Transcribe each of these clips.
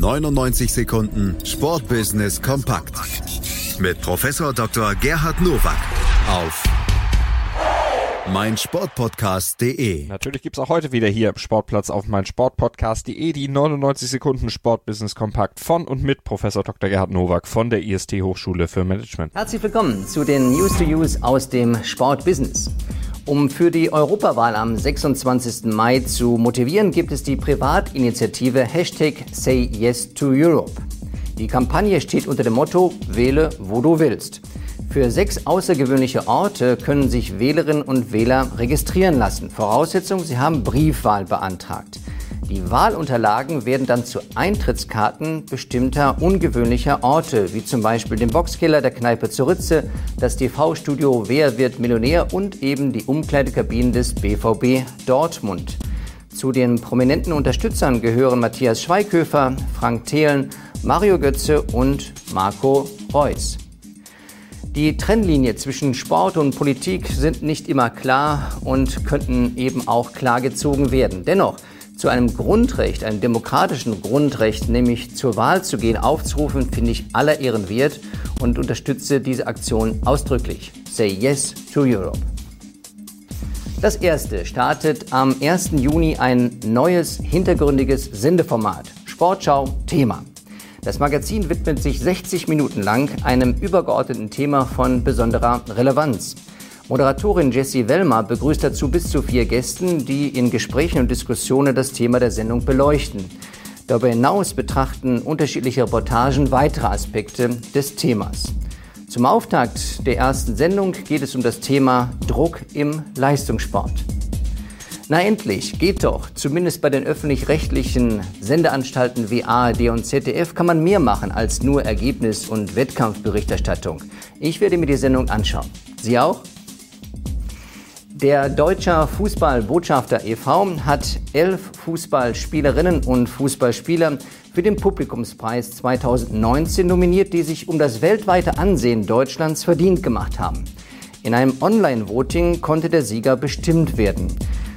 99 Sekunden Sportbusiness kompakt mit Professor Dr. Gerhard Nowak auf meinsportpodcast.de. Natürlich gibt's auch heute wieder hier Sportplatz auf meinsportpodcast.de die 99 Sekunden Sportbusiness Kompakt von und mit Professor Dr. Gerhard Nowak von der IST Hochschule für Management. Herzlich willkommen zu den News to Use aus dem Sportbusiness. Um für die Europawahl am 26. Mai zu motivieren, gibt es die Privatinitiative Hashtag Say Yes to Europe. Die Kampagne steht unter dem Motto Wähle, wo du willst. Für sechs außergewöhnliche Orte können sich Wählerinnen und Wähler registrieren lassen. Voraussetzung, sie haben Briefwahl beantragt. Die Wahlunterlagen werden dann zu Eintrittskarten bestimmter ungewöhnlicher Orte, wie zum Beispiel dem Boxkeller der Kneipe zur Ritze, das TV-Studio Wer wird Millionär und eben die Umkleidekabinen des BVB Dortmund. Zu den prominenten Unterstützern gehören Matthias Schweighöfer, Frank Thelen, Mario Götze und Marco Reus. Die Trennlinie zwischen Sport und Politik sind nicht immer klar und könnten eben auch klar gezogen werden. Dennoch, zu einem Grundrecht, einem demokratischen Grundrecht, nämlich zur Wahl zu gehen, aufzurufen, finde ich aller Ehren wert und unterstütze diese Aktion ausdrücklich. Say Yes to Europe. Das erste startet am 1. Juni ein neues hintergründiges Sendeformat. Sportschau Thema. Das Magazin widmet sich 60 Minuten lang einem übergeordneten Thema von besonderer Relevanz. Moderatorin Jessie Wellmer begrüßt dazu bis zu vier Gästen, die in Gesprächen und Diskussionen das Thema der Sendung beleuchten. Darüber hinaus betrachten unterschiedliche Reportagen weitere Aspekte des Themas. Zum Auftakt der ersten Sendung geht es um das Thema Druck im Leistungssport. Na endlich, geht doch. Zumindest bei den öffentlich-rechtlichen Sendeanstalten wie ARD und ZDF kann man mehr machen als nur Ergebnis- und Wettkampfberichterstattung. Ich werde mir die Sendung anschauen. Sie auch? Der Deutscher Fußballbotschafter e.V. hat elf Fußballspielerinnen und Fußballspieler für den Publikumspreis 2019 nominiert, die sich um das weltweite Ansehen Deutschlands verdient gemacht haben. In einem Online-Voting konnte der Sieger bestimmt werden.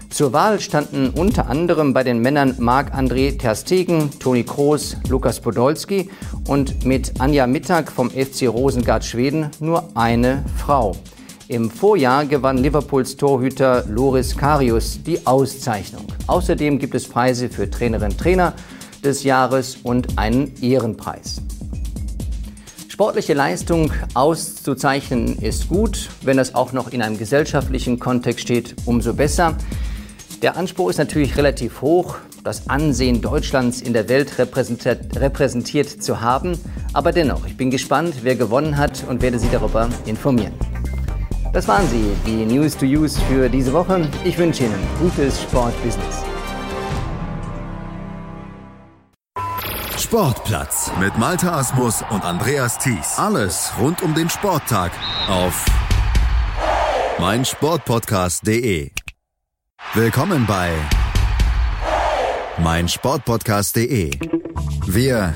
Zur Wahl standen unter anderem bei den Männern Marc-André Terstegen, Toni Kroos, Lukas Podolski und mit Anja Mittag vom FC Rosengard Schweden nur eine Frau. Im Vorjahr gewann Liverpools Torhüter Loris Karius die Auszeichnung. Außerdem gibt es Preise für Trainerin Trainer des Jahres und einen Ehrenpreis. Sportliche Leistung auszuzeichnen ist gut, wenn das auch noch in einem gesellschaftlichen Kontext steht, umso besser. Der Anspruch ist natürlich relativ hoch, das Ansehen Deutschlands in der Welt repräsentiert, repräsentiert, zu haben. Aber dennoch, ich bin gespannt, wer gewonnen hat und werde Sie darüber informieren. Das waren sie, die News to Use für diese Woche. Ich wünsche Ihnen gutes Sportbusiness. Sportplatz mit Malta Asmus und Andreas Thies. Alles rund um den Sporttag auf meinsportpodcast.de. Willkommen bei meinsportpodcast.de. Wir